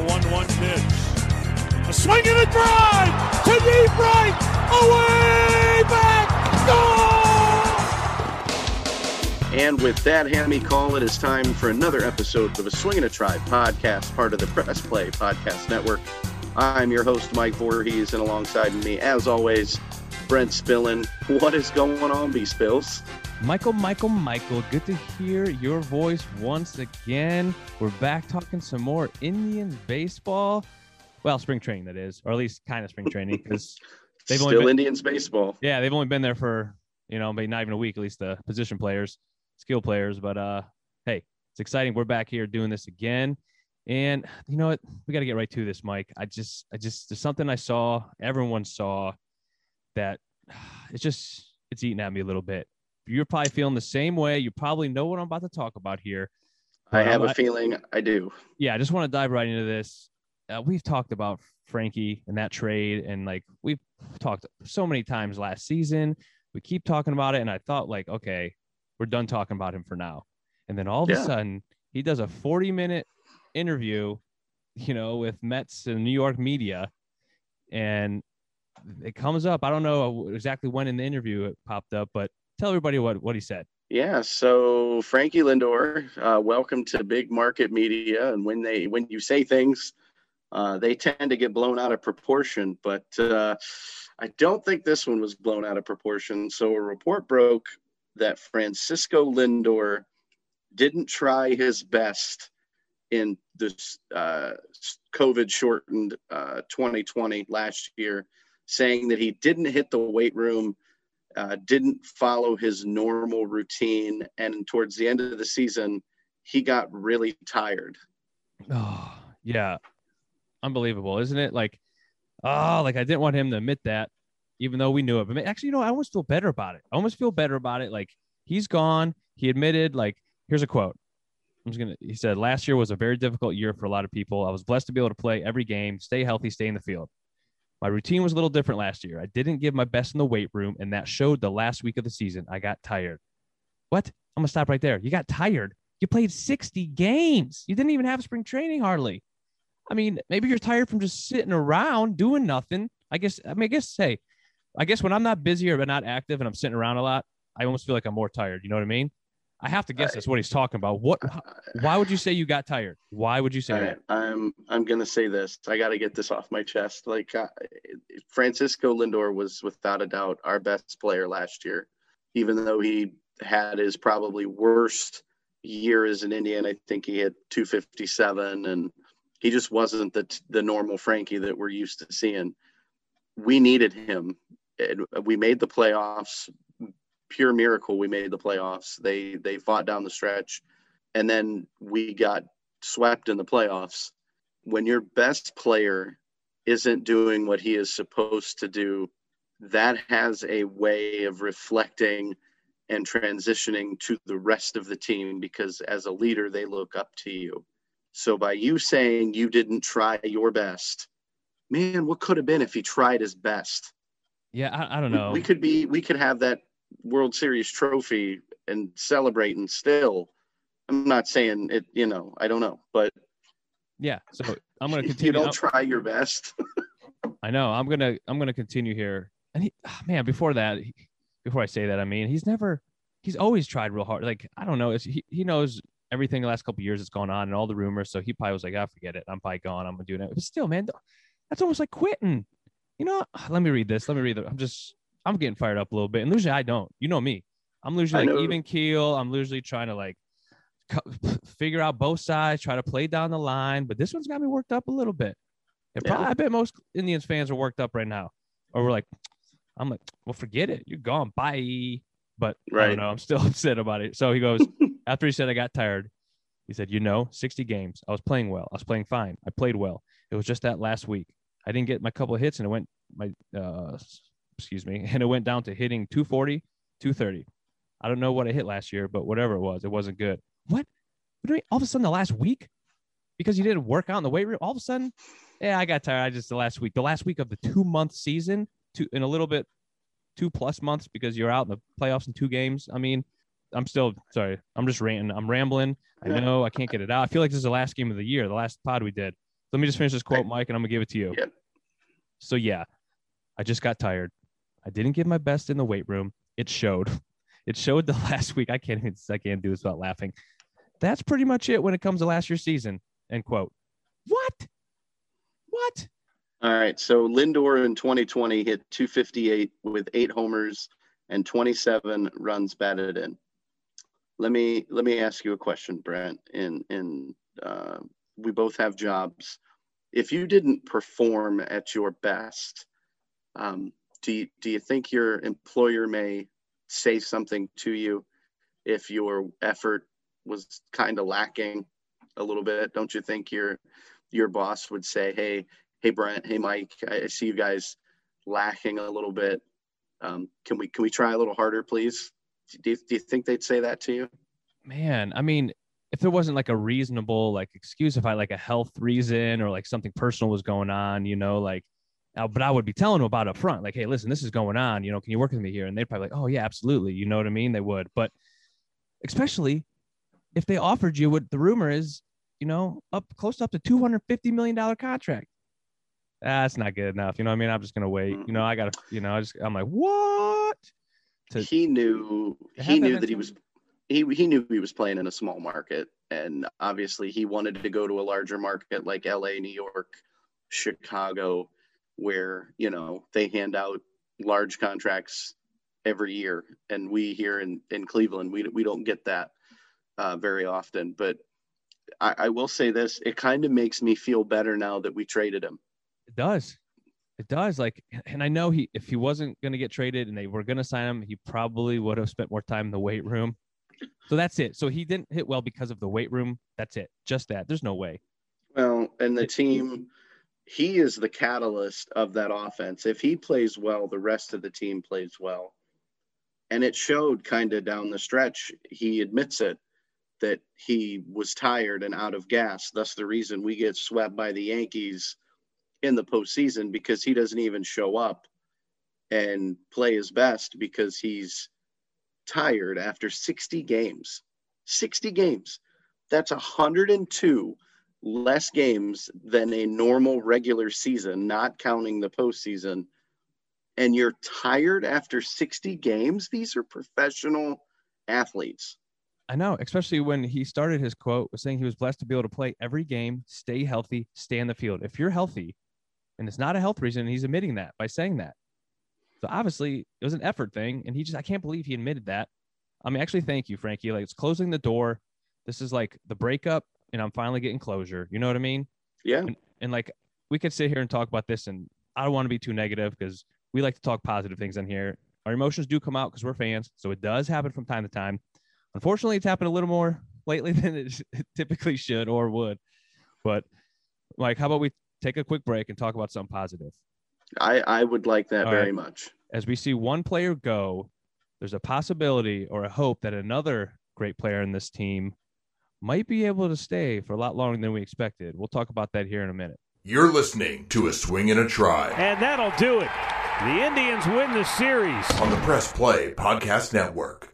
The 1 1 pitch. A swing and a drive to deep right. Away back. Goal! And with that hammy call, it is time for another episode of a Swing and a Tribe podcast, part of the Press Play Podcast Network. I'm your host, Mike Voorhees, and alongside me, as always, Brent Spillin. What is going on, B Spills? Michael, Michael, Michael, good to hear your voice once again. We're back talking some more Indians baseball. Well, spring training, that is, or at least kind of spring training, because they've Still only been, Indians baseball. yeah, they've only been there for you know maybe not even a week, at least the position players, skill players. But uh, hey, it's exciting. We're back here doing this again, and you know what? We got to get right to this, Mike. I just, I just, there's something I saw, everyone saw, that it's just, it's eating at me a little bit. You're probably feeling the same way. You probably know what I'm about to talk about here. I have a feeling I do. yeah, I just want to dive right into this. Uh, we've talked about Frankie and that trade, and like we've talked so many times last season. We keep talking about it, and I thought like, okay, we're done talking about him for now. And then all of Yeah. a sudden, he does a 40 minute interview, you know, with Mets and New York media, and it comes up. I don't know exactly when in the interview it popped up, but tell everybody what what he said. Yeah, so Frankie Lindor, uh, welcome to big market media. And when they when you say things, uh, they tend to get blown out of proportion. But uh, I don't think this one was blown out of proportion. So a report broke that Francisco Lindor didn't try his best in this uh, COVID shortened uh, 2020 last year, saying that he didn't hit the weight room uh, didn't follow his normal routine. And towards the end of the season, he got really tired. Oh, yeah. Unbelievable, isn't it? Like, oh, like I didn't want him to admit that, even though we knew it. But actually, you know, I almost feel better about it. I almost feel better about it. Like, he's gone. He admitted, like, here's a quote. I'm just gonna he said, last year was a very difficult year for a lot of people. I was blessed to be able to play every game, stay healthy, stay in the field. My routine was a little different last year. I didn't give my best in the weight room, and that showed the last week of the season. I got tired. What? I'm gonna stop right there. You got tired. You played 60 games. You didn't even have spring training hardly. I mean, maybe you're tired from just sitting around doing nothing. I guess. I mean, I guess. Hey, I guess when I'm not busy or not active and I'm sitting around a lot, I almost feel like I'm more tired. You know what I mean? I have to guess I- that's what he's talking about. What? Why would you say you got tired? Why would you say that? right, I'm I'm gonna say this. I got to get this off my chest. Like uh, Francisco Lindor was without a doubt our best player last year, even though he had his probably worst year as an Indian. I think he had 257, and he just wasn't the the normal Frankie that we're used to seeing. We needed him. And we made the playoffs. Pure miracle. We made the playoffs. They they fought down the stretch, and then we got swept in the playoffs. When your best player isn't doing what he is supposed to do, that has a way of reflecting and transitioning to the rest of the team because as a leader, they look up to you. So by you saying you didn't try your best, man, what could have been if he tried his best? Yeah, I, I don't We- know. We could be, we could have that World Series trophy and celebrating still. I'm not saying it, you know, I don't know, but yeah. So I'm gonna continue. you don't try your best. I know. I'm gonna I'm gonna continue here. And he, ah, man, before that, before I say that, I mean, he's never, he's always tried real hard. Like I don't know, it's, he he knows everything the last couple of years that's gone on and all the rumors. So he probably was like, I forget it. I'm probably gone. I'm gonna do it. But still, man, that's almost like quitting. You know, let me read this. Let me read it. I'm just I'm getting fired up a little bit. And usually I don't. You know me. I'm usually like even keel. I'm usually trying to like figure out both sides, try to play down the line. But this one's got me worked up a little bit. And Yeah. probably, I bet most Indians fans are worked up right now, or we're like, I'm like, well, forget it. You're gone. Bye. But I Right. don't know. I'm still upset about it. So he goes, after he said I got tired, he said, you know, 60 games. I was playing well. I was playing fine. I played well. It was just that last week. I didn't get my couple of hits and it went my uh excuse me, and it went down to hitting 240, 230. I don't know what I hit last year, but whatever it was, it wasn't good. What? What do you mean? All of a sudden, the last week, because you didn't work out in the weight room, all of a sudden, yeah, I got tired. I just the last week, the last week of the two month season, two in a little bit, two plus months because you're out in the playoffs in two games. I mean, I'm still sorry. I'm just ranting. I'm rambling. I know I can't get it out. I feel like this is the last game of the year, the last pod we did. Let me just finish this quote, Mike, and I'm gonna give it to you. Yeah. So yeah, I just got tired. I didn't give my best in the weight room. It showed. It showed the last week. I can't even I can't do this without laughing. That's pretty much it when it comes to last year's season. End quote. What? What? All right. So Lindor in 2020 hit 258 with eight homers and 27 runs batted in. Let me let me ask you a question, Brent. In in uh, we both have jobs. If you didn't perform at your best, um, do you, do you think your employer may say something to you if your effort was kind of lacking a little bit? Don't you think your your boss would say, "Hey, hey Brent, hey Mike, I, see you guys lacking a little bit. Um, can we can we try a little harder, please?" Do you, do you think they'd say that to you? Man, I mean, if there wasn't like a reasonable like excuse, if I like a health reason or like something personal was going on, you know, like but I would be telling them about up front, like, hey, listen, this is going on. You know, can you work with me here? And they'd probably like, oh yeah, absolutely. You know what I mean? They would, but especially if they offered you what the rumor is, you know, up close to up to two hundred fifty million dollar contract. That's not good enough. You know what I mean? I'm just gonna wait. You know, I gotta. You know, I just I'm like, what? To, he knew. He knew that he was. He, he knew he was playing in a small market, and obviously he wanted to go to a larger market like L.A., New York, Chicago where you know they hand out large contracts every year, and we here in in Cleveland we we don't get that uh, very often. But I, I will say this: it kind of makes me feel better now that we traded him. It does. It does. Like, and I know he, if he wasn't going to get traded and they were going to sign him, he probably would have spent more time in the weight room. So that's it. So he didn't hit well because of the weight room. That's it. Just that. There's no way. Well, and the team, he is the catalyst of that offense. If he plays well, the rest of the team plays well. And it showed kind of down the stretch. He admits it that he was tired and out of gas. That's the reason we get swept by the Yankees in the postseason because he doesn't even show up and play his best because he's tired after 60 games. 60 games. That's 102 less games than a normal regular season, not counting the postseason, and you're tired after 60 games, these are professional athletes. I know, especially when he started his quote was saying he was blessed to be able to play every game, stay healthy, stay in the field. If you're healthy, and it's not a health reason, he's admitting that by saying that. So obviously it was an effort thing, and he just I can't believe he admitted that. I mean, actually, thank you, Frankie. Like it's closing the door. This is like the breakup and I'm finally getting closure. You know what I mean? Yeah. And, and like we could sit here and talk about this, and I don't want to be too negative because we like to talk positive things on here. Our emotions do come out because we're fans, so it does happen from time to time. Unfortunately, it's happened a little more lately than it typically should or would. But like, how about we take a quick break and talk about something positive? I I would like that All very right. much. As we see one player go, there's a possibility or a hope that another great player in this team might be able to stay for a lot longer than we expected. We'll talk about that here in a minute. You're listening to a swing and a tribe. And that'll do it. The Indians win the series on the Press Play Podcast Network.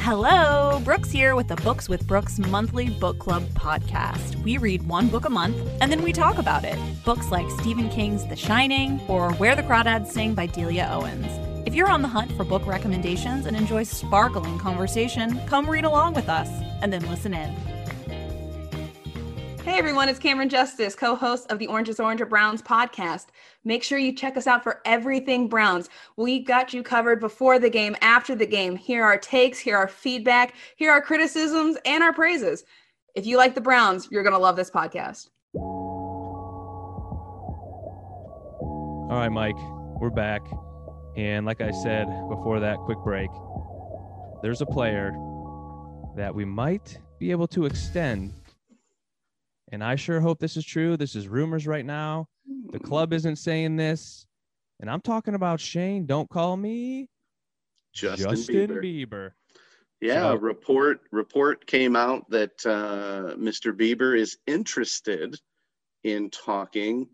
Hello, Brooks here with the Books with Brooks monthly book club podcast. We read one book a month and then we talk about it. Books like Stephen King's The Shining or Where the Crawdads Sing by Delia Owens. If you're on the hunt for book recommendations and enjoy sparkling conversation, come read along with us and then listen in. Hey everyone, it's Cameron Justice, co host of the Orange is Orange or Browns podcast. Make sure you check us out for everything Browns. We got you covered before the game, after the game. Here are takes, here are feedback, here are criticisms, and our praises. If you like the Browns, you're going to love this podcast. All right, Mike, we're back. And like I said before that quick break, there's a player that we might be able to extend and I sure hope this is true. This is rumors right now. The club isn't saying this. And I'm talking about Shane. Don't call me Justin, Justin Bieber. Bieber. Yeah, so, report report came out that uh, Mr. Bieber is interested in talking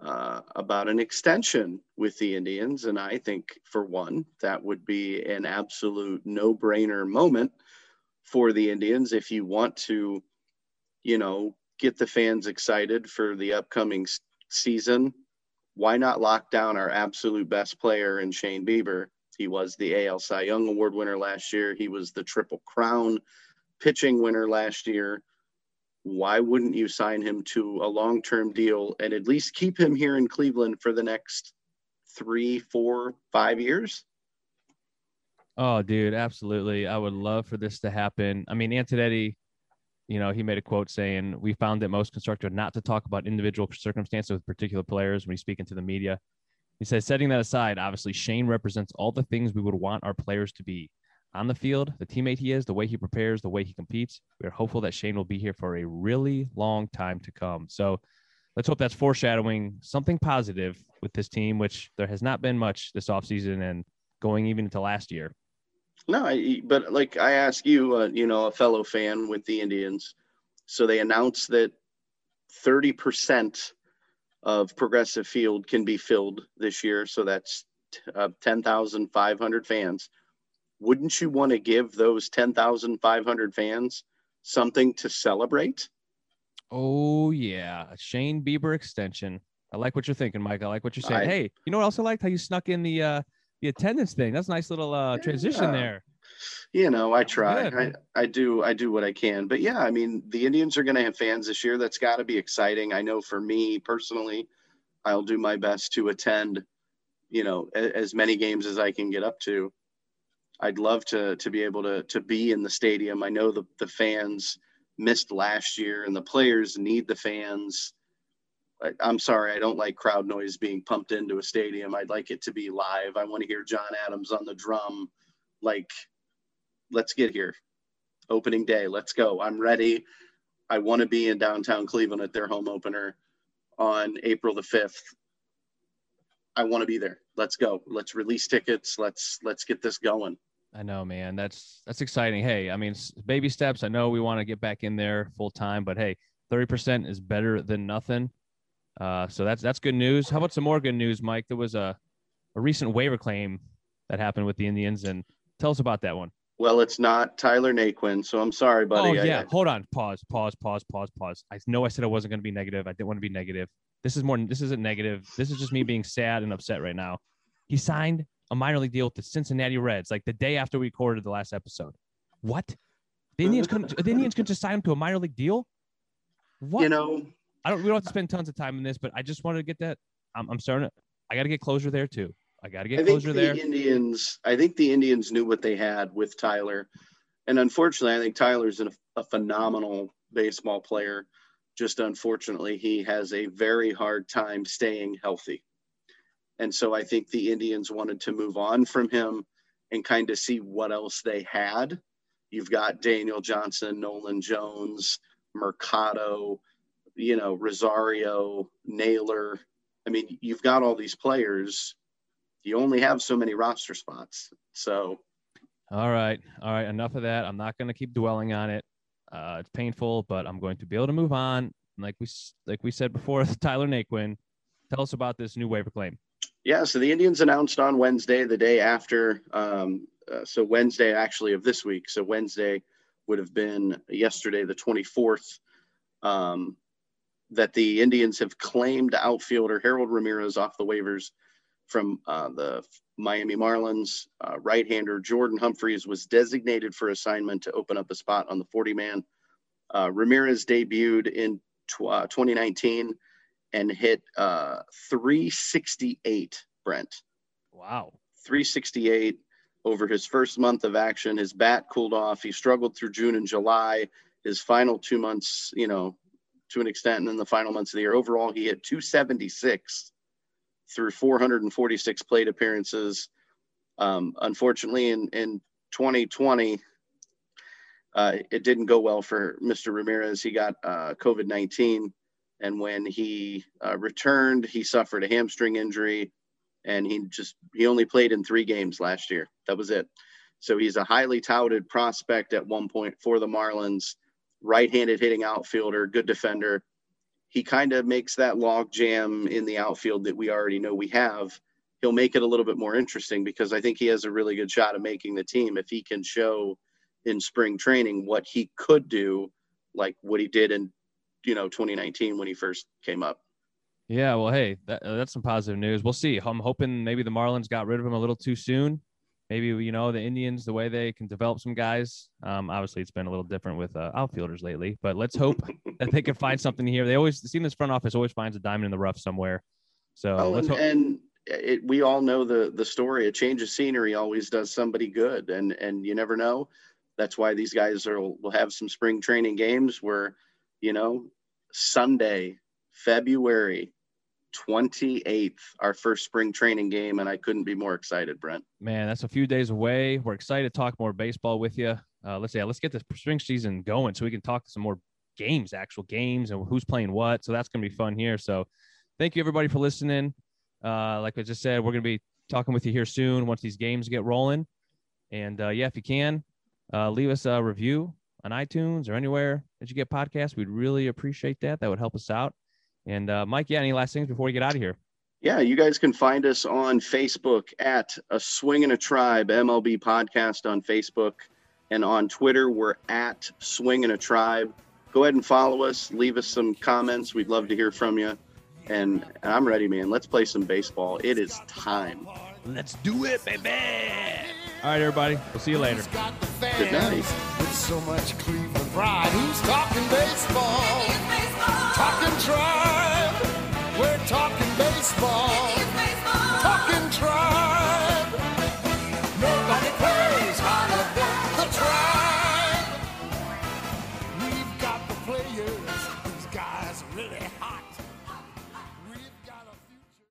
uh, about an extension with the Indians, and I think for one that would be an absolute no-brainer moment for the Indians if you want to, you know, get the fans excited for the upcoming season, why not lock down our absolute best player in Shane Bieber? He was the AL Cy Young Award winner last year. He was the Triple Crown pitching winner last year. Why wouldn't you sign him to a long term deal and at least keep him here in Cleveland for the next three, four, five years? Oh, dude, absolutely. I would love for this to happen. I mean, Antonetti, you know, he made a quote saying, We found it most constructive not to talk about individual circumstances with particular players when he's speaking to the media. He says, setting that aside, obviously, Shane represents all the things we would want our players to be on the field, the teammate he is, the way he prepares, the way he competes. We are hopeful that Shane will be here for a really long time to come. So let's hope that's foreshadowing something positive with this team, which there has not been much this offseason and going even into last year. No, I, but like I ask you, uh, you know, a fellow fan with the Indians. So they announced that 30% of Progressive Field can be filled this year. So that's uh, 10,500 fans. Wouldn't you want to give those 10,500 fans something to celebrate? Oh, yeah. A Shane Bieber extension. I like what you're thinking, Mike. I like what you're saying. I, hey, you know what else I liked? How you snuck in the uh, the attendance thing. That's a nice little uh, transition yeah. there. You know, I try. I, I do. I do what I can. But yeah, I mean, the Indians are going to have fans this year. That's got to be exciting. I know for me personally, I'll do my best to attend. You know, a, as many games as I can get up to. I'd love to to be able to to be in the stadium. I know the the fans missed last year, and the players need the fans. I'm sorry, I don't like crowd noise being pumped into a stadium. I'd like it to be live. I want to hear John Adams on the drum. Like, let's get here. Opening day, let's go. I'm ready. I want to be in downtown Cleveland at their home opener on April the 5th. I want to be there. Let's go. Let's release tickets. Let's let's get this going. I know, man. That's that's exciting. Hey, I mean, baby steps. I know we want to get back in there full time, but hey, 30% is better than nothing. Uh, so that's that's good news. How about some more good news, Mike? There was a a recent waiver claim that happened with the Indians, and tell us about that one. Well, it's not Tyler Naquin, so I'm sorry, buddy. Oh yeah, I, hold on, pause, pause, pause, pause, pause. I know I said I wasn't going to be negative. I didn't want to be negative. This is more. This isn't negative. This is just me being sad and upset right now. He signed a minor league deal with the Cincinnati Reds like the day after we recorded the last episode. What? The Indians couldn't. the Indians could just sign him to a minor league deal. What? You know, I don't. We don't have to spend tons of time in this, but I just wanted to get that. I'm, I'm starting. To, I got to get closure there too. I got to get I closure the there. Indians. I think the Indians knew what they had with Tyler, and unfortunately, I think Tyler's a, a phenomenal baseball player. Just unfortunately, he has a very hard time staying healthy, and so I think the Indians wanted to move on from him and kind of see what else they had. You've got Daniel Johnson, Nolan Jones, Mercado you know, Rosario, Naylor. I mean, you've got all these players. You only have so many roster spots. So, all right, all right, enough of that. I'm not going to keep dwelling on it. Uh, it's painful, but I'm going to be able to move on. Like we like we said before, Tyler Naquin, tell us about this new waiver claim. Yeah, so the Indians announced on Wednesday, the day after. Um, uh, so Wednesday, actually, of this week. So Wednesday would have been yesterday, the 24th. Um, that the Indians have claimed outfielder Harold Ramirez off the waivers from uh, the Miami Marlins. Uh, right-hander Jordan Humphreys was designated for assignment to open up a spot on the 40-man. Uh, Ramirez debuted in tw- uh, 2019 and hit uh, 368. Brent. Wow. 368 over his first month of action. His bat cooled off. He struggled through June and July. His final two months, you know, to an extent. And then the final months of the year, overall, he hit 276 through 446 plate appearances. Um, unfortunately, in, in 2020, uh, it didn't go well for Mr. Ramirez. He got uh, COVID 19. And when he uh, returned, he suffered a hamstring injury and he just, he only played in three games last year. That was it. So he's a highly touted prospect at one point for the Marlins right-handed hitting outfielder, good defender. He kind of makes that log jam in the outfield that we already know we have. He'll make it a little bit more interesting because I think he has a really good shot of making the team if he can show in spring training what he could do, like what he did in you know 2019 when he first came up. Yeah, well, hey, that, uh, that's some positive news. We'll see. I'm hoping maybe the Marlins got rid of him a little too soon. Maybe you know the Indians, the way they can develop some guys. Um, obviously, it's been a little different with uh, outfielders lately, but let's hope that they can find something here. They always seem this front office always finds a diamond in the rough somewhere. So Oh, let's and, hope. and it, we all know the the story. A change of scenery always does somebody good, and and you never know. That's why these guys are will have some spring training games where, you know, Sunday, February 28th, our first spring training game, and I couldn't be more excited, Brent. Man, that's a few days away. We're excited to talk more baseball with you. Uh, let's yeah, let's get this spring season going so we can talk some more games, actual games, and who's playing what. So that's gonna be fun here. So thank you everybody for listening. Uh, like I just said, we're gonna be talking with you here soon once these games get rolling. And uh, yeah, if you can, uh, leave us a review on iTunes or anywhere that you get podcasts. We'd really appreciate that. That would help us out. And uh, Mike, yeah, any last things before we get out of here? Yeah, you guys can find us on Facebook at a swing and a tribe MLB podcast on Facebook and on Twitter we're at swing and a tribe. Go ahead and follow us, leave us some comments. We'd love to hear from you. And, and I'm ready, man. Let's play some baseball. It is time. Let's do it, baby. All right, everybody. We'll see you later. Who's got the Good night. With so much Cleveland pride. Who's talking baseball? Talking tribe. Baseball.